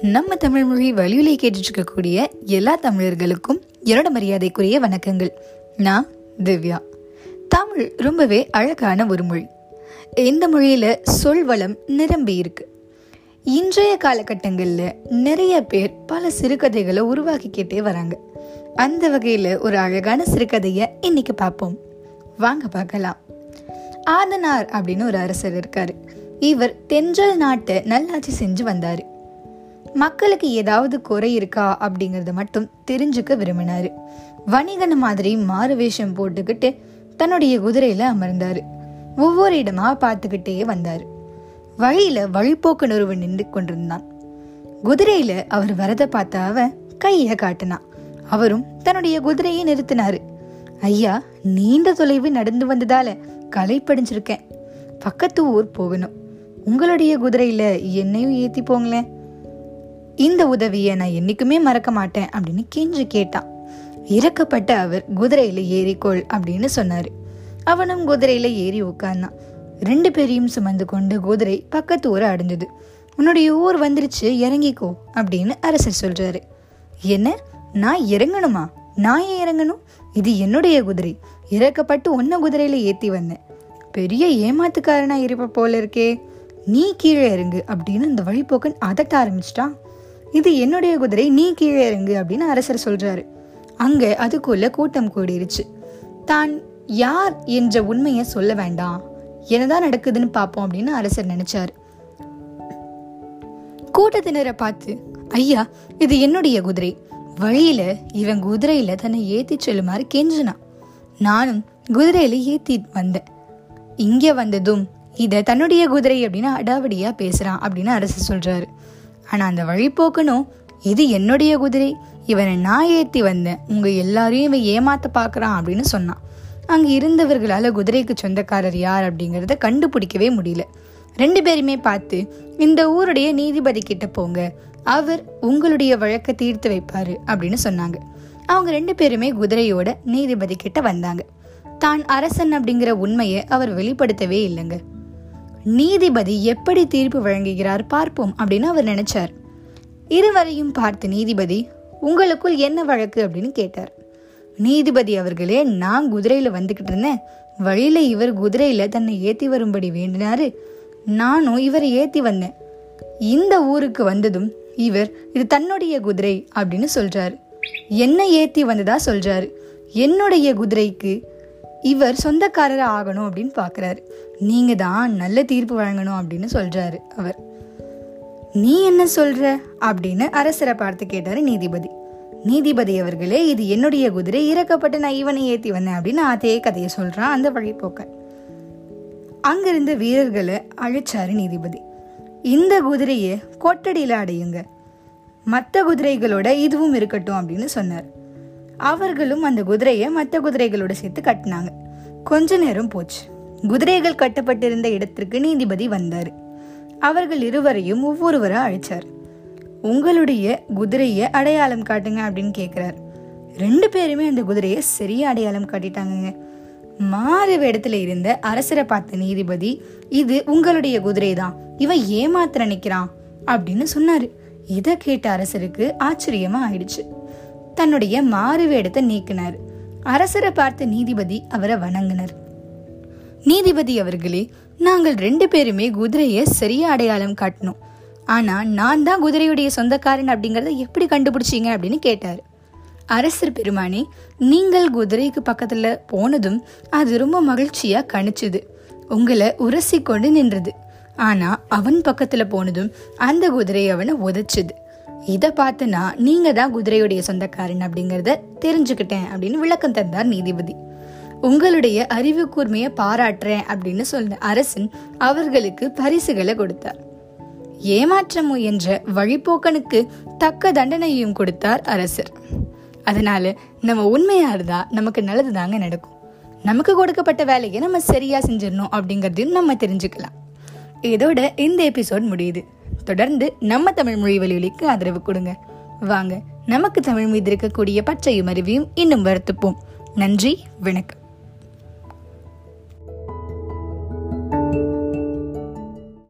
நம்ம தமிழ் மொழி வழியிலே கேட்டுட்ருக்கக்கூடிய எல்லா தமிழர்களுக்கும் என்னோட மரியாதைக்குரிய வணக்கங்கள். நான் திவ்யா. தமிழ் ரொம்பவே அழகான ஒரு மொழி. இந்த மொழியில் சொல் வளம் நிரம்பி இருக்கு. இன்றைய காலகட்டங்களில் நிறைய பேர் பல சிறுகதைகளை உருவாக்கிக்கிட்டே வராங்க. அந்த வகையில் ஒரு அழகான சிறுகதையை இன்னைக்கு பார்ப்போம். வாங்க பார்க்கலாம். ஆதனார் அப்படின்னு ஒரு அரசர் இருக்காரு. இவர் தென்றல் நாட்டை நல்லாட்சி செஞ்சு வந்தாரு. மக்களுக்கு ஏதாவது குறை இருக்கா அப்படிங்கறத மட்டும் தெரிஞ்சுக்க விரும்பினாரு. வணிகன் மாதிரி மாறு வேஷம் போட்டுக்கிட்டு தன்னுடைய குதிரையில அமர்ந்தாரு. ஒவ்வொரு இடமா பார்த்துக்கிட்டே வந்தாரு. வழியில வழிபோக்கு நுறுவு நின்று கொண்டிருந்தான். குதிரையில அவர் வரத பார்த்த அவன் கைய காட்டினான் அவரும் தன்னுடைய குதிரையை நிறுத்தினாரு. ஐயா நீண்ட தொலைவு நடந்து வந்ததால களை படிஞ்சிருக்கேன். பக்கத்து ஊர் போகணும். உங்களுடைய குதிரையில என்னையும் ஏத்தி போங்களேன். இந்த உதவியை நான் என்னைக்குமே மறக்க மாட்டேன் அப்படின்னு கெஞ்சு கேட்டான் இறக்கப்பட்ட அவர் குதிரையில ஏறிக்கொள் அப்படின்னு சொன்னாரு. அவனும் குதிரையில ஏறி உட்கார்ந்தான் ரெண்டு பேரையும் சுமந்து கொண்டு குதிரை பக்கத்து ஊரை அடைஞ்சது. உன்னுடைய ஊர் வந்துருச்சு இறங்கிக்கோ அப்படின்னு அரசர் சொல்றாரு. என்ன? நான் இறங்கணுமா? நான் ஏன் இறங்கணும்? இது என்னுடைய குதிரை. இறக்கப்பட்டு ஒன்ன குதிரையில ஏத்தி வந்தேன். பெரிய ஏமாத்துக்காரனா இருப்ப போல இருக்கே. நீ கீழே இறங்கு அப்படின்னு அந்த வழிபோக்கன் அதட்ட ஆரம்பிச்சிட்டான் இது என்னுடைய குதிரை நீ கீழே இறங்கு அப்படின்னு அரசர் சொல்றாரு. அங்க அதுக்குள்ள கூட்டம் கூடிருச்சு. தான் யார் என்ற உண்மையை சொல்ல வேண்டாம். என்னதான் நடக்குதுன்னு பார்ப்போம் அப்படின்னு அரசர் நினைச்சாரு. கூட்டத்தினரை பார்த்து ஐயா இது என்னுடைய குதிரை. வழியில இவன் குதிரையில தன்னை ஏத்தி செல்லுமாறு கெஞ்சினான். நானும் குதிரையில ஏத்தி வந்தேன். இங்க வந்ததும் இத தன்னுடைய குதிரை அப்படின்னு அடாவடியா பேசுறான் அப்படின்னு அரசு சொல்றாரு. ஆனால் அந்த வழிபோக்கனும் இது என்னுடைய குதிரை இவனை நான் ஏற்றி வந்தேன் உங்கள் எல்லாரையும் இவன் ஏமாத்த பார்க்குறான் அப்படின்னு சொன்னான். அங்கே இருந்தவர்களால் குதிரைக்கு சொந்தக்காரர் யார் அப்படிங்கிறத கண்டுபிடிக்கவே முடியல. ரெண்டு பேருமே பார்த்து இந்த ஊருடைய நீதிபதி கிட்ட போங்க அவர் உங்களுடைய வழக்கை தீர்த்து வைப்பாரு அப்படின்னு சொன்னாங்க. அவங்க ரெண்டு பேருமே குதிரையோட நீதிபதி கிட்ட வந்தாங்க. தான் அரசன் அப்படிங்கிற உண்மையை அவர் வெளிப்படுத்தவே இல்லைங்க. நீதிபதி எப்படி தீர்ப்பு வழங்குகிறார் பார்ப்போம் அப்படின்னு அவர் நினைச்சார். இருவரையும் பார்த்து நீதிபதி உங்களுக்குள் என்ன வழக்கு? அப்படின்னு கேட்டார். நீதிபதி அவர்களே நான் குதிரையில் வந்துக்கிட்டு இருந்தேன். வழியில இவர் குதிரையில் தன்னை ஏற்றி வரும்படி வேண்டினாரு. நானும் இவரை ஏற்றி வந்தேன். இந்த ஊருக்கு வந்ததும் இவர் இது தன்னுடைய குதிரை அப்படின்னு சொல்றாரு. என்ன ஏற்றி வந்ததா? சொல்றாரு. என்னுடைய குதிரைக்கு இவர் சொந்தக்காரர் ஆகணும் அப்படின்னு பார்க்குறாரு நீங்கள் தான் நல்ல தீர்ப்பு வழங்கணும் அப்படின்னு சொல்கிறாரு அவர். நீ என்ன சொல்கிற அப்படின்னு அரசரை பார்த்து கேட்டார் நீதிபதி. நீதிபதி அவர்களே இது என்னுடைய குதிரை இறக்கப்பட்டு நான் இவனை ஏற்றி வந்தேன் அப்படின்னு அதே கதையை சொல்கிறான் அந்த வழிபோக்க அங்கிருந்த வீரர்களை அழைச்சாரு நீதிபதி. இந்த குதிரையை கொட்டடியில் அடையுங்க. மற்ற குதிரைகளோட இதுவும் இருக்கட்டும் அப்படின்னு சொன்னார். அவர்களும் அந்த குதிரையை மற்ற குதிரைகளோட சேர்த்து கட்டினாங்க. கொஞ்ச நேரம் போச்சு. குதிரைகள் கட்டப்பட்டிருந்த இடத்திற்கு நீதிபதி வந்தார். அவர்கள் இருவரையும் ஒவ்வொருவராக அழைச்சார். உங்களுடைய குதிரையை அடையாளம் காட்டுங்க அப்படின்னு கேட்குறார் ரெண்டு பேருமே அந்த குதிரையை சரியாக அடையாளம் காட்டிட்டாங்க மாறு இடத்துல இருந்த அரசரை பார்த்த நீதிபதி இது உங்களுடைய குதிரை தான் இவன் ஏமாத்திர நிற்கிறான் அப்படின்னு சொன்னார். இதை கேட்ட அரசருக்கு ஆச்சரியமாக ஆயிடுச்சு. தன்னுடைய மாறு வேடத்தை நீக்கினார். அரசரை பார்த்த நீதிபதி அவரை வணங்கினர். நீதிபதி அவர்களே நாங்கள் ரெண்டு பேருமே குதிரையை சரியா அடையாளம் காட்டினோம். ஆனா நான் தான் குதிரையுடைய சொந்தக்காரன் அப்படிங்கறத எப்படி கண்டுபிடிச்சீங்க அப்படின்னு கேட்டார். அரசர் பெருமானே நீங்கள் குதிரைக்கு பக்கத்துல போனதும் அது ரொம்ப மகிழ்ச்சியா கணிச்சுது. உங்களை உரசி கொண்டு நின்றது. ஆனா அவன் பக்கத்துல போனதும் அந்த குதிரை அவனை உதைச்சது. இதை பார்த்தனா நீங்கள் தான் குதிரையுடைய சொந்தக்காரன் அப்படிங்கிறத தெரிஞ்சுக்கிட்டேன் அப்படின்னு விளக்கம் தந்தார் நீதிபதி. உங்களுடைய அறிவு கூர்மையை பாராட்டுறேன் அப்படின்னு சொன்ன அரசன் அவர்களுக்கு பரிசுகளை கொடுத்தார். ஏமாற்ற முயன்ற வழிபோக்கனுக்கு தக்க தண்டனையும் கொடுத்தார் அரசர். அதனால நம்ம உண்மையா இருந்தா நமக்கு நல்லது தாங்க நடக்கும். நமக்கு கொடுக்கப்பட்ட வேலையை நம்ம சரியா செஞ்சிடணும் அப்படிங்கறதையும் நம்ம தெரிஞ்சுக்கலாம். இதோட இந்த எபிசோட் முடியுது. தொடர்ந்து நம்ம தமிழ் மொழி வலியுலிக்கு ஆதரவு கொடுங்க. வாங்க நமக்கு தமிழ் மீது இருக்கக்கூடிய பச்சையும் அறிவையும் இன்னும் வருத்துப்போம். நன்றி வணக்கம்.